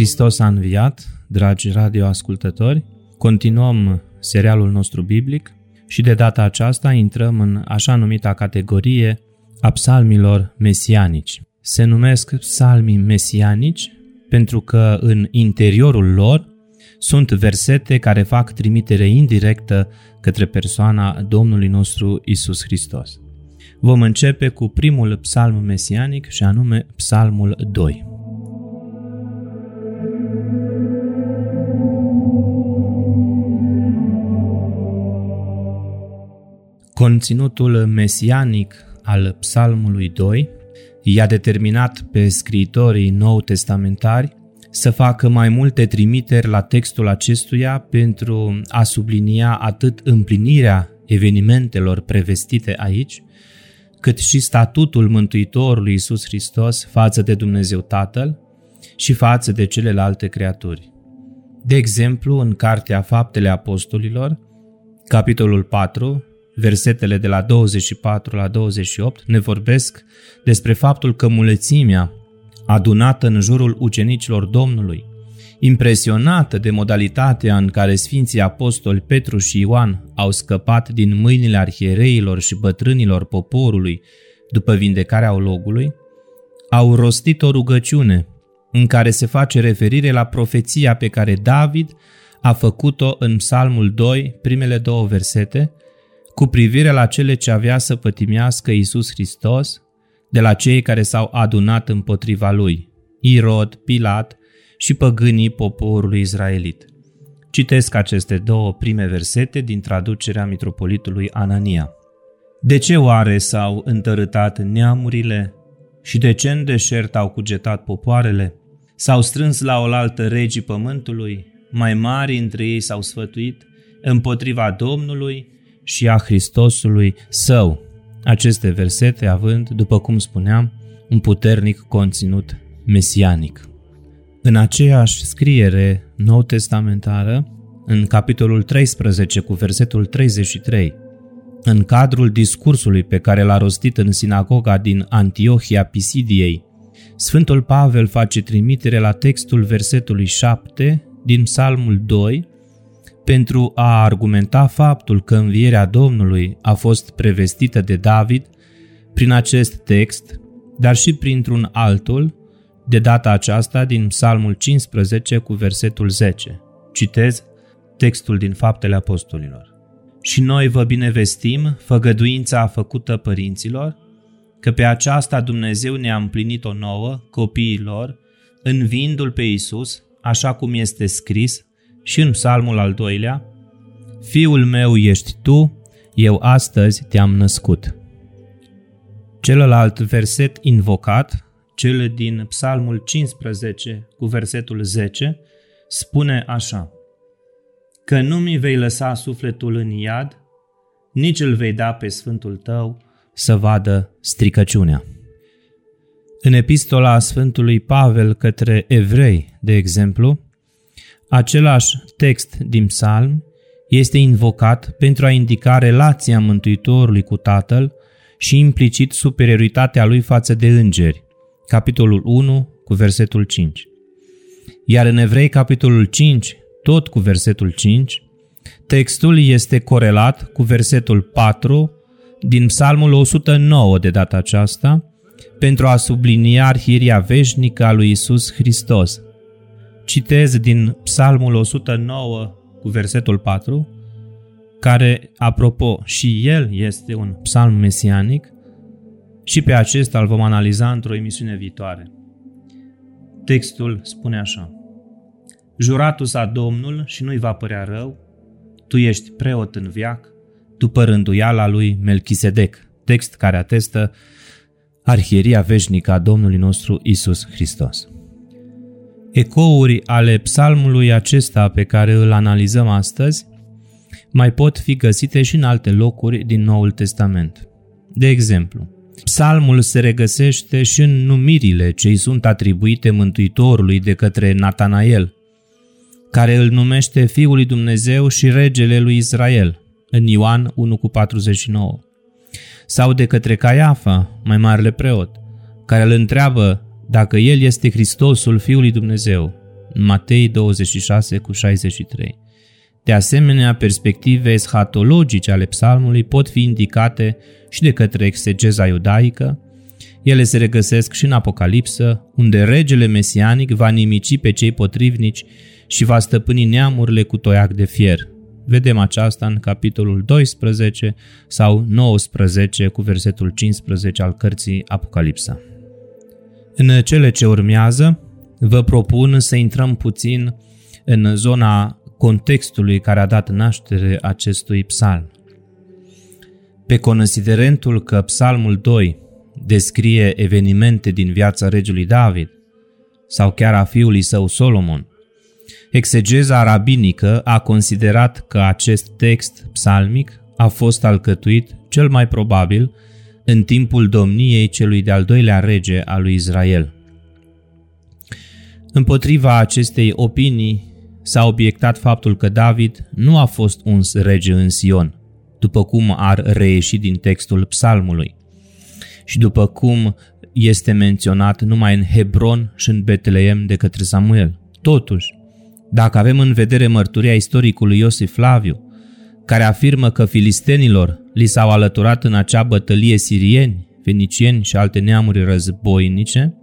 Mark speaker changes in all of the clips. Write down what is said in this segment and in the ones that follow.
Speaker 1: Hristos a înviat, dragi radioascultători, continuăm serialul nostru biblic și de data aceasta intrăm în așa numita categorie a psalmilor mesianici. Se numesc psalmii mesianici pentru că în interiorul lor sunt versete care fac trimitere indirectă către persoana Domnului nostru Isus Hristos. Vom începe cu primul psalm mesianic și anume psalmul 2. Conținutul mesianic al psalmului 2 i-a determinat pe scriitorii nou testamentari să facă mai multe trimiteri la textul acestuia pentru a sublinia atât împlinirea evenimentelor prevestite aici, cât și statutul Mântuitorului Iisus Hristos față de Dumnezeu Tatăl și față de celelalte creaturi. De exemplu, în Cartea Faptele Apostolilor, capitolul 4, versetele de la 24 la 28 ne vorbesc despre faptul că mulățimea adunată în jurul ucenicilor Domnului, impresionată de modalitatea în care Sfinții Apostoli Petru și Ioan au scăpat din mâinile arhiereilor și bătrânilor poporului după vindecarea ologului, au rostit o rugăciune în care se face referire la profeția pe care David a făcut-o în Psalmul 2, primele două versete, cu privire la cele ce avea să pătimească Iisus Hristos de la cei care s-au adunat împotriva lui, Irod, Pilat și păgânii poporului israelit. Citesc aceste două prime versete din traducerea mitropolitului Anania. De ce oare s-au întărâtat neamurile și de ce în deșert au cugetat popoarele? S-au strâns la oaltă regii pământului, mai mari între ei s-au sfătuit împotriva Domnului și a Hristosului său. Aceste versete având, după cum spuneam, un puternic conținut mesianic. În aceeași scriere nou testamentară, în capitolul 13 cu versetul 33, în cadrul discursului pe care l-a rostit în sinagoga din Antiohia Pisidiei, Sfântul Pavel face trimitere la textul versetului 7 din Psalmul 2, pentru a argumenta faptul că învierea Domnului a fost prevestită de David prin acest text, dar și printr-un altul, de data aceasta din Psalmul 15 cu versetul 10. Citez textul din Faptele Apostolilor. Și noi vă binevestim făgăduința făcută părinților, că pe aceasta Dumnezeu ne-a împlinit-o nouă, copiilor, învindu-L pe Iisus, așa cum este scris, și în psalmul al doilea, Fiul meu ești tu, eu astăzi te-am născut. Celălalt verset invocat, cel din psalmul 15 cu versetul 10, spune așa, Că nu mi vei lăsa sufletul în iad, nici îl vei da pe Sfântul tău să vadă stricăciunea. În epistola Sfântului Pavel către evrei, de exemplu, Același text din psalm este invocat pentru a indica relația Mântuitorului cu Tatăl și implicit superioritatea lui față de îngeri, capitolul 1 cu versetul 5. Iar în Evrei, capitolul 5, tot cu versetul 5, textul este corelat cu versetul 4 din Psalmul 109 de data aceasta, pentru a sublinia arhiria veșnică a lui Isus Hristos, Citez din Psalmul 109 cu versetul 4, care, apropo, și el este un psalm mesianic și pe acesta îl vom analiza într-o emisiune viitoare. Textul spune așa. Juratul sa Domnul și nu-i va părea rău, tu ești preot în viac, după rânduiala lui Melchisedec, text care atestă arhieria veșnică a Domnului nostru Isus Hristos. Ecouri ale psalmului acesta pe care îl analizăm astăzi mai pot fi găsite și în alte locuri din Noul Testament. De exemplu, psalmul se regăsește și în numirile ce îi sunt atribuite Mântuitorului de către Natanael, care îl numește Fiul lui Dumnezeu și Regele lui Israel, în Ioan 1 cu 49. Sau de către Caiafa, mai marele preot, care îl întreabă dacă el este Hristosul Fiului Dumnezeu, în Matei 26 cu 63. De asemenea, perspective eschatologice ale psalmului pot fi indicate și de către exegeza iudaică. Ele se regăsesc și în Apocalipsă, unde regele mesianic va nimici pe cei potrivnici și va stăpâni neamurile cu toiac de fier. Vedem aceasta în capitolul 12 sau 19 cu versetul 15 al cărții Apocalipsa. În cele ce urmează, vă propun să intrăm puțin în zona contextului care a dat naștere acestui psalm. Pe considerentul că psalmul 2 descrie evenimente din viața regelui David sau chiar a fiului său Solomon, exegeza rabinică a considerat că acest text psalmic a fost alcătuit cel mai probabil în timpul domniei celui de-al doilea rege al lui Israel. Împotriva acestei opinii s-a obiectat faptul că David nu a fost uns rege în Sion, după cum ar reieși din textul psalmului, și după cum este menționat numai în Hebron și în Betleem de către Samuel. Totuși, dacă avem în vedere mărturia istoricului Iosif Flaviu, care afirmă că filistenilor li s-au alăturat în acea bătălie sirieni, fenicieni și alte neamuri războinice,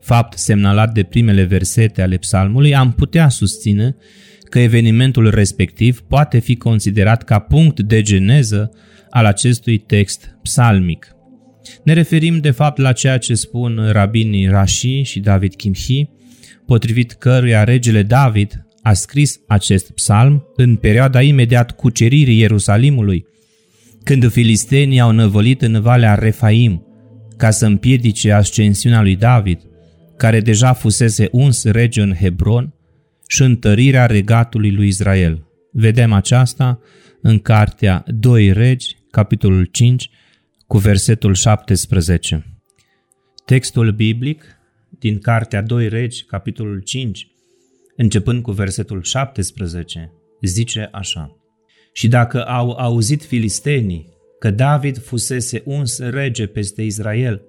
Speaker 1: fapt semnalat de primele versete ale psalmului, am putea susține că evenimentul respectiv poate fi considerat ca punct de geneză al acestui text psalmic. Ne referim de fapt la ceea ce spun rabinii Rashi și David Kimhi, potrivit căruia regele David a scris acest psalm în perioada imediat cuceririi Ierusalimului, când filistenii au năvălit în Valea Refaim ca să împiedice ascensiunea lui David, care deja fusese uns rege în Hebron, și întărirea regatului lui Israel. Vedem aceasta în cartea 2 Regi, capitolul 5, cu versetul 17. Textul biblic din cartea 2 Regi, capitolul 5, începând cu versetul 17, zice așa. Și dacă au auzit filistenii că David fusese uns rege peste Israel,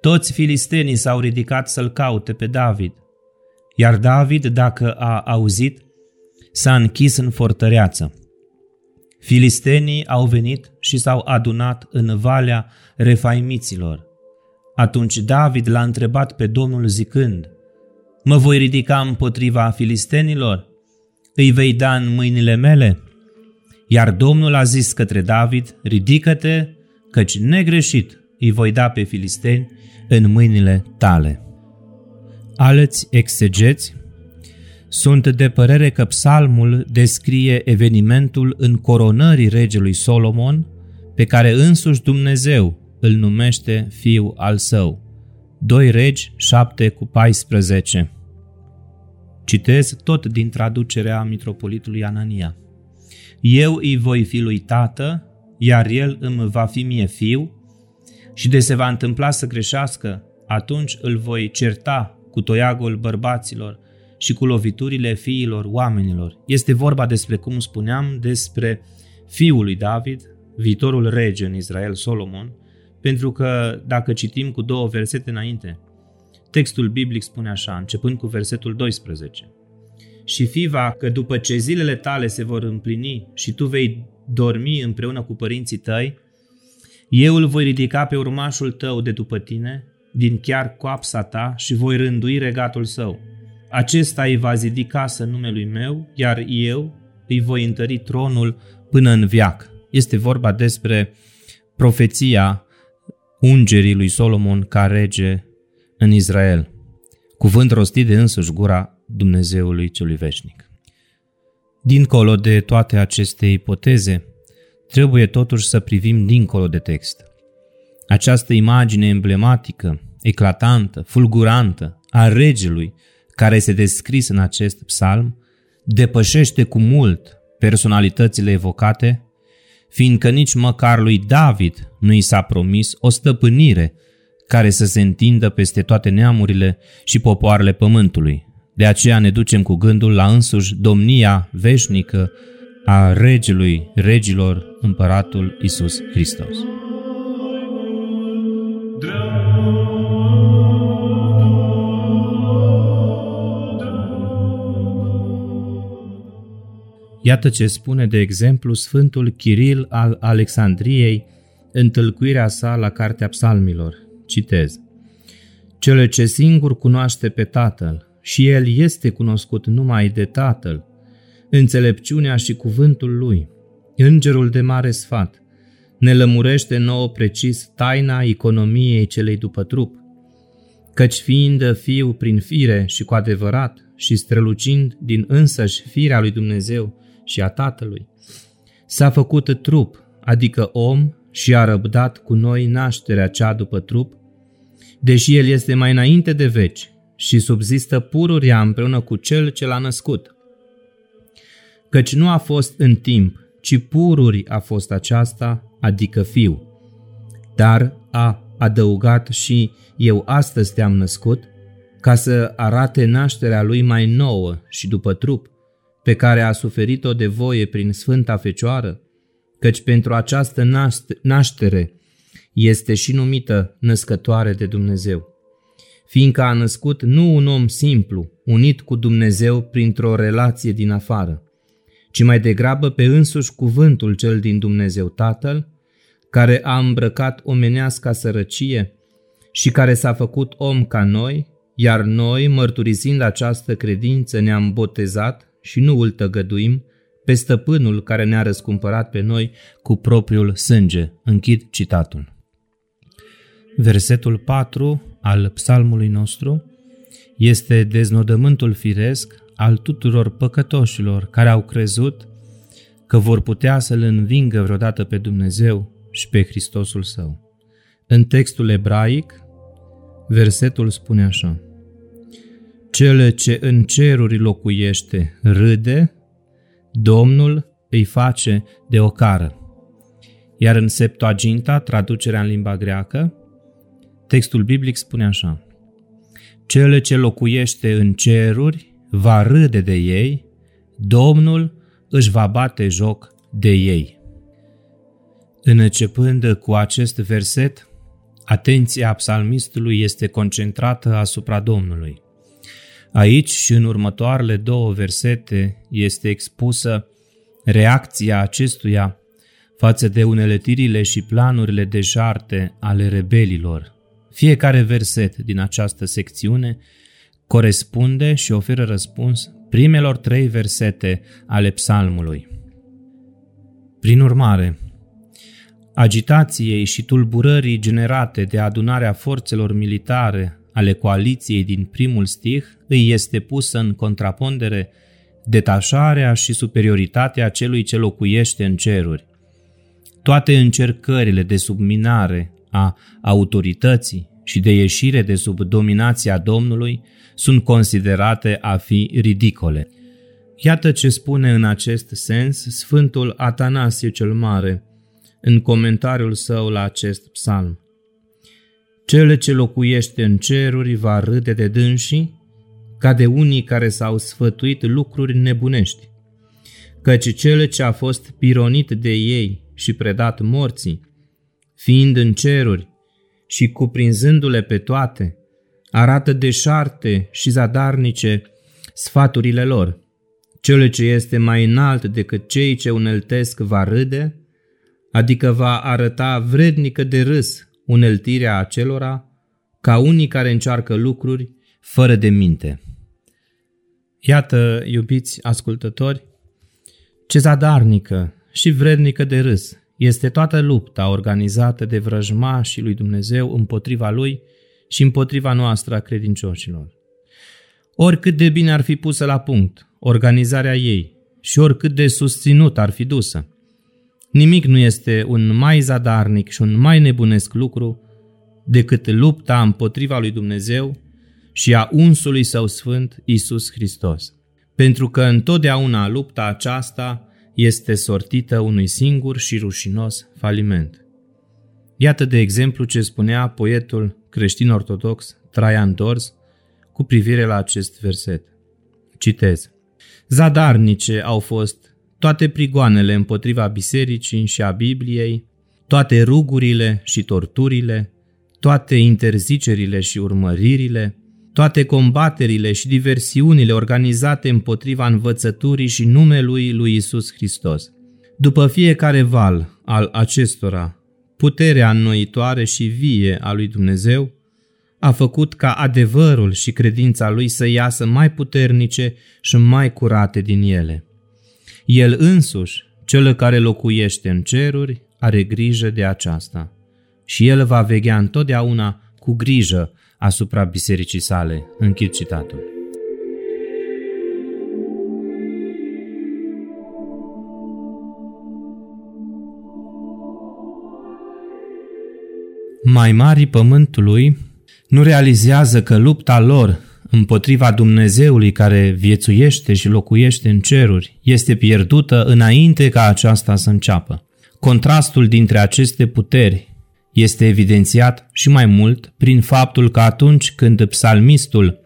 Speaker 1: toți filistenii s-au ridicat să-l caute pe David, iar David, dacă a auzit, s-a închis în fortăreață. Filistenii au venit și s-au adunat în valea refaimiților. Atunci David l-a întrebat pe Domnul zicând, Mă voi ridica împotriva filistenilor? Îi vei da în mâinile mele? Iar Domnul a zis către David, ridică-te, căci negreșit îi voi da pe filisteni în mâinile tale. Alți exegeți sunt de părere că psalmul descrie evenimentul în coronării regelui Solomon, pe care însuși Dumnezeu îl numește fiu al său. 2 Regi 7 cu 14 Citez tot din traducerea mitropolitului Anania. Eu îi voi fi lui tată, iar el îmi va fi mie fiu, și de se va întâmpla să greșească, atunci îl voi certa cu toiagul bărbaților și cu loviturile fiilor oamenilor. Este vorba despre, cum spuneam, despre fiul lui David, viitorul rege în Israel, Solomon, pentru că dacă citim cu două versete înainte, textul biblic spune așa, începând cu versetul 12. Și fiva că după ce zilele tale se vor împlini și tu vei dormi împreună cu părinții tăi, eu îl voi ridica pe urmașul tău de după tine, din chiar coapsa ta și voi rândui regatul său. Acesta îi va zidi casă numelui meu, iar eu îi voi întări tronul până în viac. Este vorba despre profeția ungerii lui Solomon ca rege în Israel, cuvânt rostit de însuși gura Dumnezeului celui veșnic. Dincolo de toate aceste ipoteze, trebuie totuși să privim dincolo de text. Această imagine emblematică, eclatantă, fulgurantă a regelui care este descris în acest psalm depășește cu mult personalitățile evocate, fiindcă nici măcar lui David nu i s-a promis o stăpânire care să se întindă peste toate neamurile și popoarele pământului. De aceea ne ducem cu gândul la însuși domnia veșnică a regelui regilor, împăratul Isus Hristos. Iată ce spune, de exemplu, Sfântul Chiril al Alexandriei în tâlcuirea sa la Cartea Psalmilor. Citez. Cele ce singur cunoaște pe Tatăl și El este cunoscut numai de Tatăl, înțelepciunea și cuvântul Lui, Îngerul de mare sfat, ne lămurește nouă precis taina economiei celei după trup, căci fiind fiu prin fire și cu adevărat și strălucind din însăși firea lui Dumnezeu și a Tatălui, s-a făcut trup, adică om, și a răbdat cu noi nașterea cea după trup, deși el este mai înainte de veci și subzistă pururia împreună cu cel ce l-a născut. Căci nu a fost în timp, ci pururi a fost aceasta, adică fiu. Dar a adăugat și eu astăzi te-am născut, ca să arate nașterea lui mai nouă și după trup, pe care a suferit-o de voie prin Sfânta Fecioară, căci pentru această naștere este și numită născătoare de Dumnezeu, fiindcă a născut nu un om simplu, unit cu Dumnezeu printr-o relație din afară, ci mai degrabă pe însuși cuvântul cel din Dumnezeu Tatăl, care a îmbrăcat omenească sărăcie și care s-a făcut om ca noi, iar noi, mărturisind această credință, ne-am botezat și nu îl tăgăduim pe stăpânul care ne-a răscumpărat pe noi cu propriul sânge. Închid citatul. Versetul 4 al psalmului nostru este deznodământul firesc al tuturor păcătoșilor care au crezut că vor putea să-L învingă vreodată pe Dumnezeu și pe Hristosul Său. În textul ebraic, versetul spune așa Cele ce în ceruri locuiește râde, Domnul îi face de ocară. Iar în Septuaginta, traducerea în limba greacă, textul biblic spune așa Cele ce locuiește în ceruri va râde de ei, Domnul își va bate joc de ei. Începând cu acest verset, atenția psalmistului este concentrată asupra Domnului. Aici și în următoarele două versete este expusă reacția acestuia față de uneletirile și planurile deșarte ale rebelilor. Fiecare verset din această secțiune corespunde și oferă răspuns primelor trei versete ale psalmului. Prin urmare, agitației și tulburării generate de adunarea forțelor militare ale coaliției din primul stih îi este pusă în contrapondere detașarea și superioritatea celui ce locuiește în ceruri. Toate încercările de subminare a autorității și de ieșire de sub dominația Domnului sunt considerate a fi ridicole. Iată ce spune în acest sens Sfântul Atanasie cel Mare în comentariul său la acest psalm. Cele ce locuiește în ceruri va râde de dânsii, ca de unii care s-au sfătuit lucruri nebunești, căci cele ce a fost pironit de ei și predat morții, fiind în ceruri și cuprinzându-le pe toate, arată deșarte și zadarnice sfaturile lor. Cele ce este mai înalt decât cei ce uneltesc va râde, adică va arăta vrednică de râs uneltirea acelora ca unii care încearcă lucruri fără de minte. Iată, iubiți ascultători, ce zadarnică și vrednică de râs este toată lupta organizată de vrăjmașii lui Dumnezeu împotriva lui și împotriva noastră a credincioșilor. Oricât de bine ar fi pusă la punct organizarea ei și oricât de susținut ar fi dusă, nimic nu este un mai zadarnic și un mai nebunesc lucru decât lupta împotriva lui Dumnezeu și a unsului său sfânt, Isus Hristos. Pentru că întotdeauna lupta aceasta este sortită unui singur și rușinos faliment. Iată de exemplu ce spunea poetul creștin-ortodox Traian Dors cu privire la acest verset. Citez. Zadarnice au fost toate prigoanele împotriva bisericii și a Bibliei, toate rugurile și torturile, toate interzicerile și urmăririle, toate combaterile și diversiunile organizate împotriva învățăturii și numelui lui Isus Hristos. După fiecare val al acestora, puterea înnoitoare și vie a lui Dumnezeu a făcut ca adevărul și credința lui să iasă mai puternice și mai curate din ele. El însuși, cel care locuiește în ceruri, are grijă de aceasta și el va veghea întotdeauna cu grijă asupra bisericii sale. Închid citatul. Mai mari pământului nu realizează că lupta lor împotriva Dumnezeului care viețuiește și locuiește în ceruri este pierdută înainte ca aceasta să înceapă. Contrastul dintre aceste puteri este evidențiat și mai mult prin faptul că atunci când psalmistul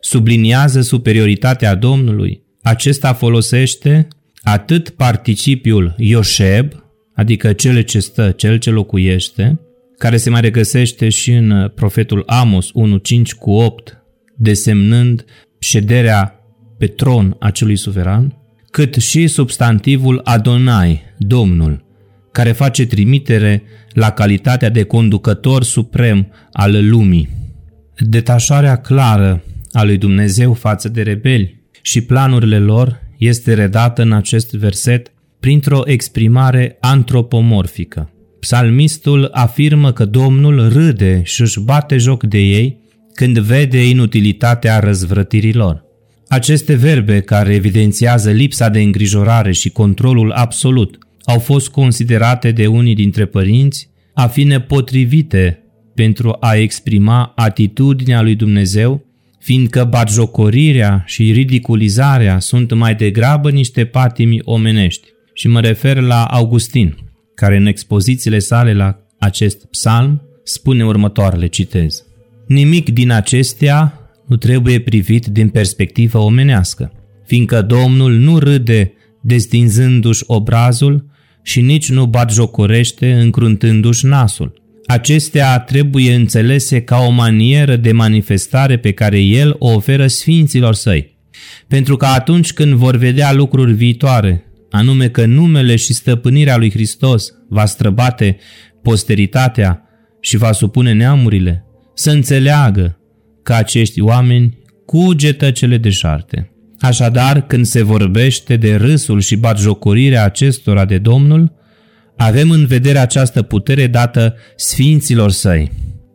Speaker 1: subliniază superioritatea Domnului, acesta folosește atât participiul Iosheb, adică cel ce stă, cel ce locuiește, care se mai regăsește și în profetul Amos 1.5 cu 8, desemnând șederea pe tron acelui suveran, cât și substantivul Adonai, Domnul, care face trimitere la calitatea de conducător suprem al lumii. Detașarea clară a lui Dumnezeu față de rebeli și planurile lor este redată în acest verset printr-o exprimare antropomorfică. Psalmistul afirmă că Domnul râde și își bate joc de ei când vede inutilitatea răzvrătirilor. Aceste verbe care evidențiază lipsa de îngrijorare și controlul absolut au fost considerate de unii dintre părinți a fi nepotrivite pentru a exprima atitudinea lui Dumnezeu, fiindcă batjocorirea și ridiculizarea sunt mai degrabă niște patimi omenești. Și mă refer la Augustin, care în expozițiile sale la acest psalm spune următoarele, citez. Nimic din acestea nu trebuie privit din perspectivă omenească, fiindcă Domnul nu râde destinzându-și obrazul și nici nu batjocorește încruntându-și nasul. Acestea trebuie înțelese ca o manieră de manifestare pe care El o oferă sfinților săi. Pentru că atunci când vor vedea lucruri viitoare, anume că numele și stăpânirea lui Hristos va străbate posteritatea și va supune neamurile, să înțeleagă că acești oameni cugetă cele deșarte. Așadar, când se vorbește de râsul și batjocorirea acestora de Domnul, avem în vedere această putere dată sfinților săi.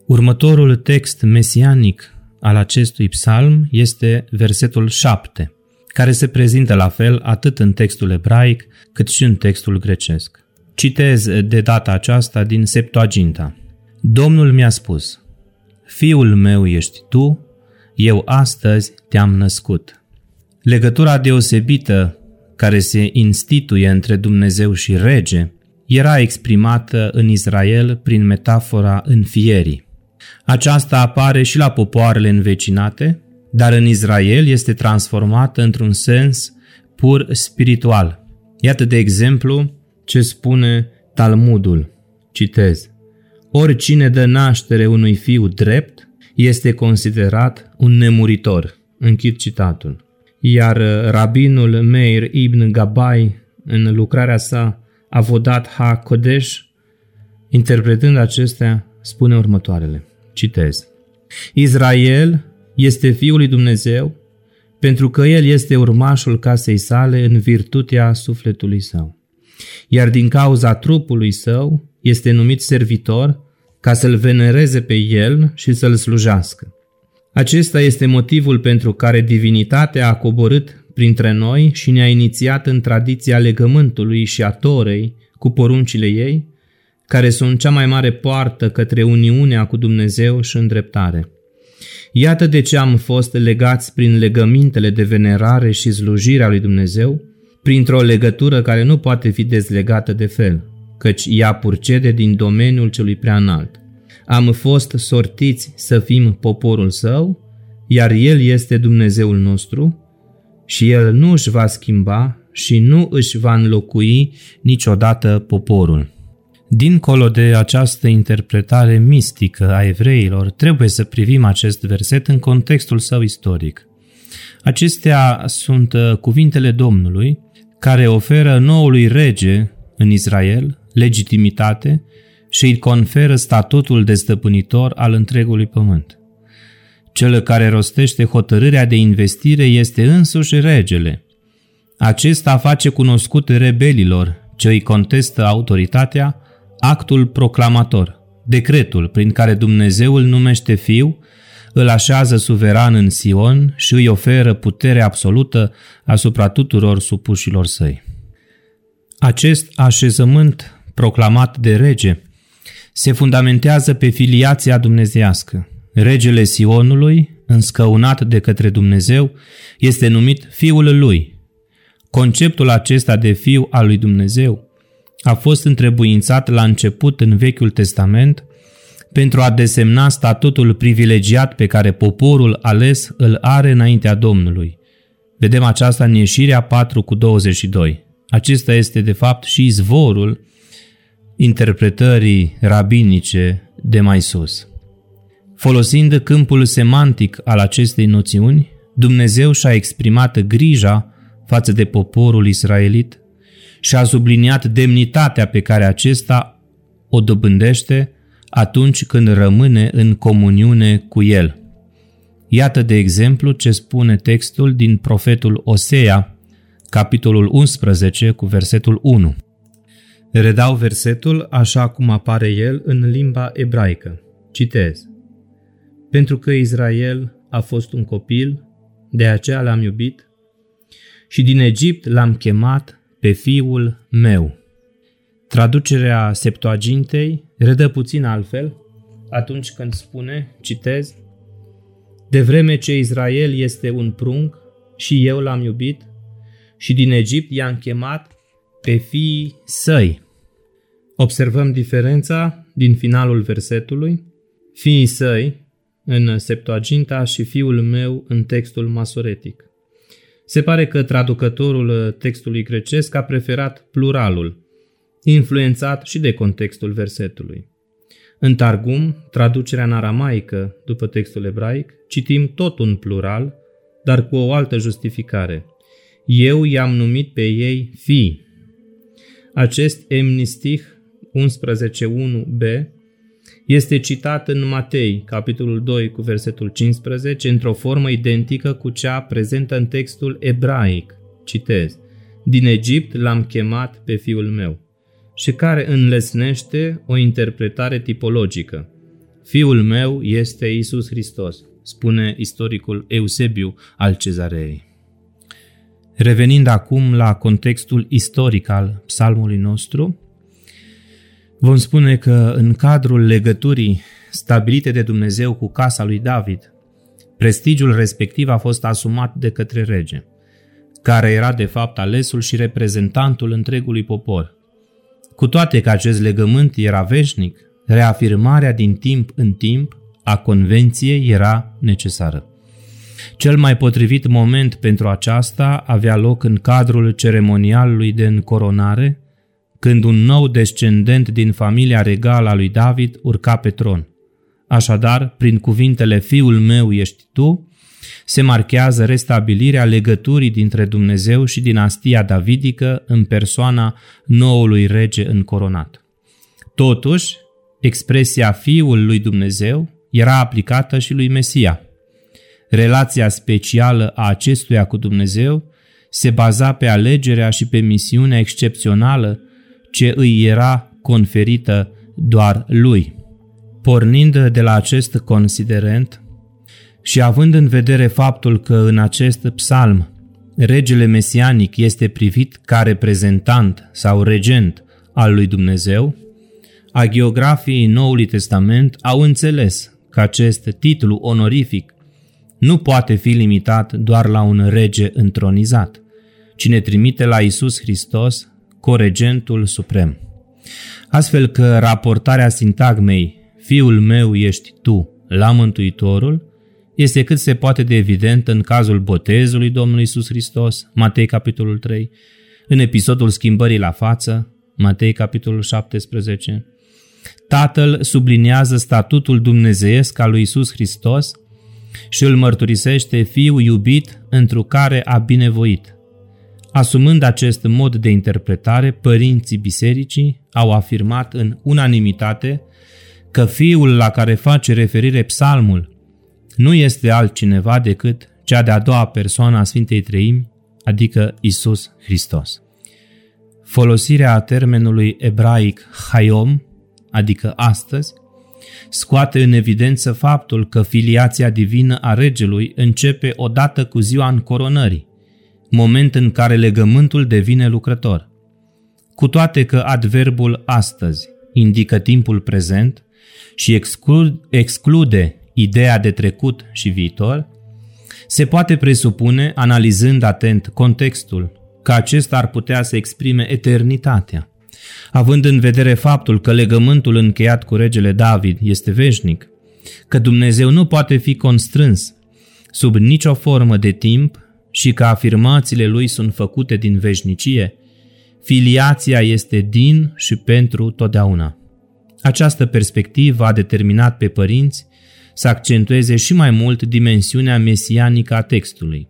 Speaker 1: Următorul text mesianic al acestui psalm este versetul 7, care se prezintă la fel atât în textul ebraic cât și în textul grecesc. Citez de data aceasta din Septuaginta. Domnul mi-a spus, Fiul meu ești tu, eu astăzi te-am născut. Legătura deosebită care se instituie între Dumnezeu și rege era exprimată în Israel prin metafora înfierii. Aceasta apare și la popoarele învecinate, dar în Israel este transformată într-un sens pur spiritual. Iată de exemplu ce spune Talmudul. Citez. Oricine dă naștere unui fiu drept este considerat un nemuritor. Închid citatul iar uh, rabinul Meir ibn Gabai, în lucrarea sa Avodat Ha-Kodesh, interpretând acestea, spune următoarele. Citez. Israel este Fiul lui Dumnezeu pentru că El este urmașul casei sale în virtutea sufletului său. Iar din cauza trupului său este numit servitor ca să-l venereze pe El și să-l slujească. Acesta este motivul pentru care divinitatea a coborât printre noi și ne-a inițiat în tradiția legământului și a torei cu poruncile ei, care sunt cea mai mare poartă către uniunea cu Dumnezeu și îndreptare. Iată de ce am fost legați prin legămintele de venerare și slujire a lui Dumnezeu, printr-o legătură care nu poate fi dezlegată de fel, căci ea purcede din domeniul celui prea înalt. Am fost sortiți să fim poporul său, iar El este Dumnezeul nostru și El nu își va schimba și nu își va înlocui niciodată poporul. Dincolo de această interpretare mistică a evreilor, trebuie să privim acest verset în contextul său istoric. Acestea sunt uh, cuvintele Domnului care oferă noului rege în Israel legitimitate și îi conferă statutul de stăpânitor al întregului pământ. Cel care rostește hotărârea de investire este însuși regele. Acesta face cunoscut rebelilor ce îi contestă autoritatea actul proclamator, decretul prin care Dumnezeu îl numește fiu, îl așează suveran în Sion și îi oferă putere absolută asupra tuturor supușilor săi. Acest așezământ proclamat de rege se fundamentează pe filiația dumnezească. Regele Sionului, înscăunat de către Dumnezeu, este numit Fiul lui. Conceptul acesta de Fiu al lui Dumnezeu a fost întrebuințat la început în Vechiul Testament pentru a desemna statutul privilegiat pe care poporul ales îl are înaintea Domnului. Vedem aceasta în ieșirea 4 cu 22. Acesta este de fapt și izvorul interpretării rabinice de mai sus. Folosind câmpul semantic al acestei noțiuni, Dumnezeu și-a exprimat grija față de poporul israelit și a subliniat demnitatea pe care acesta o dobândește atunci când rămâne în comuniune cu el. Iată de exemplu ce spune textul din profetul Osea, capitolul 11 cu versetul 1. Redau versetul așa cum apare el în limba ebraică. Citez. Pentru că Israel a fost un copil, de aceea l-am iubit și din Egipt l-am chemat pe fiul meu. Traducerea Septuagintei redă puțin altfel atunci când spune, citez, De vreme ce Israel este un prunc și eu l-am iubit și din Egipt i-am chemat pe fiii săi. Observăm diferența din finalul versetului. Fiii săi în Septuaginta și fiul meu în textul masoretic. Se pare că traducătorul textului grecesc a preferat pluralul, influențat și de contextul versetului. În Targum, traducerea în aramaică după textul ebraic, citim tot un plural, dar cu o altă justificare. Eu i-am numit pe ei fii. Acest emnistih 11.1b este citat în Matei, capitolul 2, cu versetul 15, într-o formă identică cu cea prezentă în textul ebraic. Citez. Din Egipt l-am chemat pe fiul meu și care înlesnește o interpretare tipologică. Fiul meu este Isus Hristos, spune istoricul Eusebiu al cezarei. Revenind acum la contextul istoric al psalmului nostru, vom spune că în cadrul legăturii stabilite de Dumnezeu cu casa lui David, prestigiul respectiv a fost asumat de către rege, care era de fapt alesul și reprezentantul întregului popor. Cu toate că acest legământ era veșnic, reafirmarea din timp în timp a convenției era necesară. Cel mai potrivit moment pentru aceasta avea loc în cadrul ceremonialului de încoronare, când un nou descendent din familia regală a lui David urca pe tron. Așadar, prin cuvintele Fiul meu ești tu, se marchează restabilirea legăturii dintre Dumnezeu și dinastia davidică în persoana noului rege încoronat. Totuși, expresia Fiul lui Dumnezeu era aplicată și lui Mesia. Relația specială a acestuia cu Dumnezeu se baza pe alegerea și pe misiunea excepțională ce îi era conferită doar lui. Pornind de la acest considerent și având în vedere faptul că în acest psalm regele mesianic este privit ca reprezentant sau regent al lui Dumnezeu, agiografii Noului Testament au înțeles că acest titlu onorific nu poate fi limitat doar la un rege întronizat, ci ne trimite la Isus Hristos, coregentul suprem. Astfel că raportarea sintagmei Fiul meu ești tu la Mântuitorul este cât se poate de evident în cazul botezului Domnului Isus Hristos, Matei capitolul 3, în episodul schimbării la față, Matei capitolul 17. Tatăl subliniază statutul dumnezeiesc al lui Isus Hristos și îl mărturisește fiul iubit întru care a binevoit. Asumând acest mod de interpretare, părinții bisericii au afirmat în unanimitate că fiul la care face referire psalmul nu este altcineva decât cea de-a doua persoană a Sfintei Treimi, adică Isus Hristos. Folosirea termenului ebraic hayom, adică astăzi, scoate în evidență faptul că filiația divină a regelui începe odată cu ziua încoronării, moment în care legământul devine lucrător. Cu toate că adverbul astăzi indică timpul prezent și exclude ideea de trecut și viitor, se poate presupune, analizând atent contextul, că acesta ar putea să exprime eternitatea. Având în vedere faptul că legământul încheiat cu regele David este veșnic, că Dumnezeu nu poate fi constrâns sub nicio formă de timp și că afirmațiile lui sunt făcute din veșnicie, filiația este din și pentru totdeauna. Această perspectivă a determinat pe părinți să accentueze și mai mult dimensiunea mesianică a textului.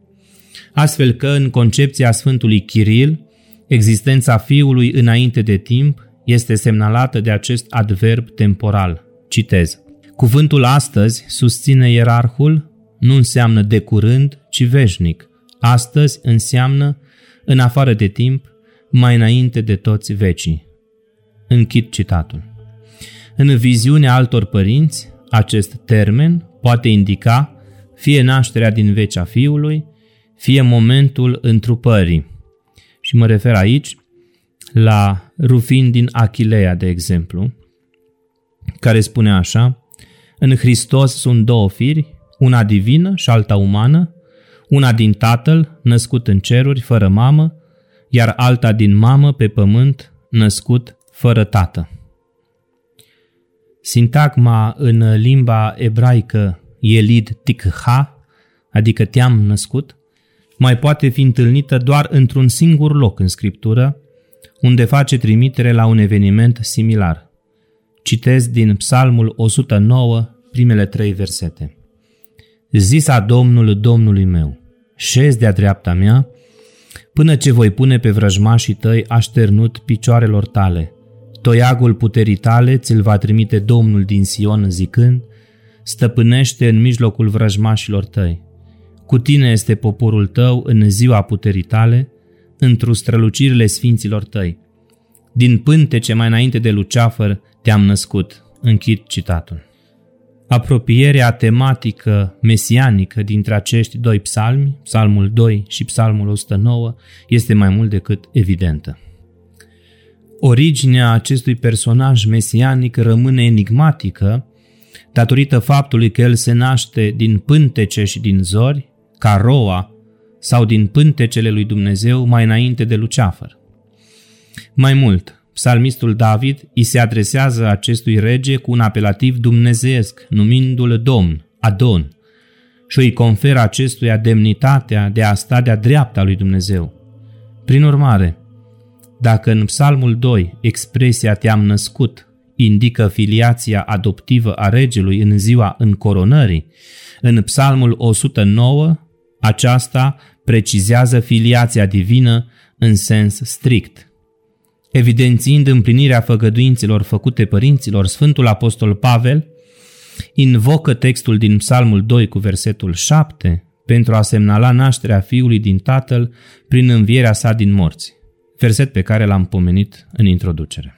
Speaker 1: Astfel că în concepția Sfântului Chiril, existența Fiului înainte de timp este semnalată de acest adverb temporal. Citez. Cuvântul astăzi, susține ierarhul, nu înseamnă de curând, ci veșnic. Astăzi înseamnă în afară de timp, mai înainte de toți vecii. Închid citatul. În viziunea altor părinți, acest termen poate indica fie nașterea din vecea fiului, fie momentul întrupării. Și mă refer aici la Rufin din Achilea, de exemplu, care spune așa, în Hristos sunt două firi, una divină și alta umană, una din Tatăl, născut în ceruri, fără mamă, iar alta din mamă pe pământ, născut fără tată. Sintagma în limba ebraică Yelid Tikha, adică te-am născut, mai poate fi întâlnită doar într-un singur loc în scriptură, unde face trimitere la un eveniment similar. Citez din Psalmul 109, primele trei versete. Zisa Domnul Domnului meu, șezi de-a dreapta mea, până ce voi pune pe vrăjmașii tăi așternut picioarelor tale – Toiagul puterii tale ți-l va trimite Domnul din Sion zicând, stăpânește în mijlocul vrăjmașilor tăi. Cu tine este poporul tău în ziua puterii tale, într-o strălucirile sfinților tăi. Din pântece mai înainte de luceafăr te-am născut. Închid citatul. Apropierea tematică mesianică dintre acești doi psalmi, psalmul 2 și psalmul 109, este mai mult decât evidentă. Originea acestui personaj mesianic rămâne enigmatică datorită faptului că el se naște din pântece și din zori, ca roa, sau din pântecele lui Dumnezeu mai înainte de Luceafăr. Mai mult, psalmistul David îi se adresează acestui rege cu un apelativ dumnezeesc, numindu-l Domn, Adon, și îi conferă acestuia demnitatea de a sta de-a dreapta lui Dumnezeu. Prin urmare, dacă în Psalmul 2 expresia te-am născut indică filiația adoptivă a regelui în ziua încoronării, în Psalmul 109 aceasta precizează filiația divină în sens strict. Evidențiind împlinirea făgăduinților făcute părinților, Sfântul Apostol Pavel invocă textul din Psalmul 2 cu versetul 7 pentru a semnala nașterea fiului din tatăl prin învierea sa din morți verset pe care l-am pomenit în introducere.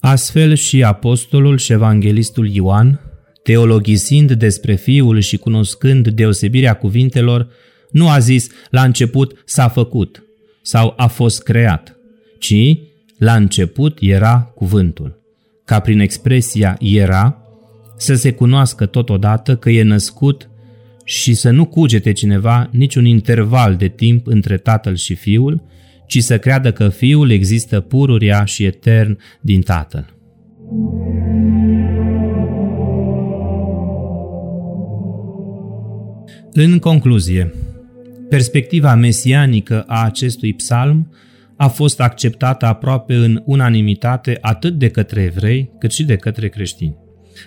Speaker 1: Astfel și apostolul și evanghelistul Ioan, teologisind despre Fiul și cunoscând deosebirea cuvintelor, nu a zis la început s-a făcut sau a fost creat, ci la început era cuvântul, ca prin expresia era să se cunoască totodată că e născut și să nu cugete cineva niciun interval de timp între tatăl și fiul, ci să creadă că fiul există pururia și etern din tatăl. În concluzie, perspectiva mesianică a acestui psalm a fost acceptată aproape în unanimitate atât de către evrei cât și de către creștini.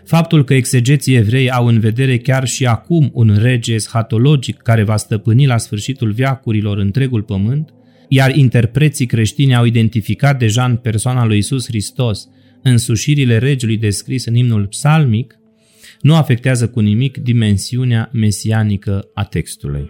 Speaker 1: Faptul că exegeții evrei au în vedere chiar și acum un rege eschatologic care va stăpâni la sfârșitul viacurilor întregul pământ, iar interpreții creștini au identificat deja în persoana lui Isus Hristos însușirile regelui descris în imnul psalmic, nu afectează cu nimic dimensiunea mesianică a textului.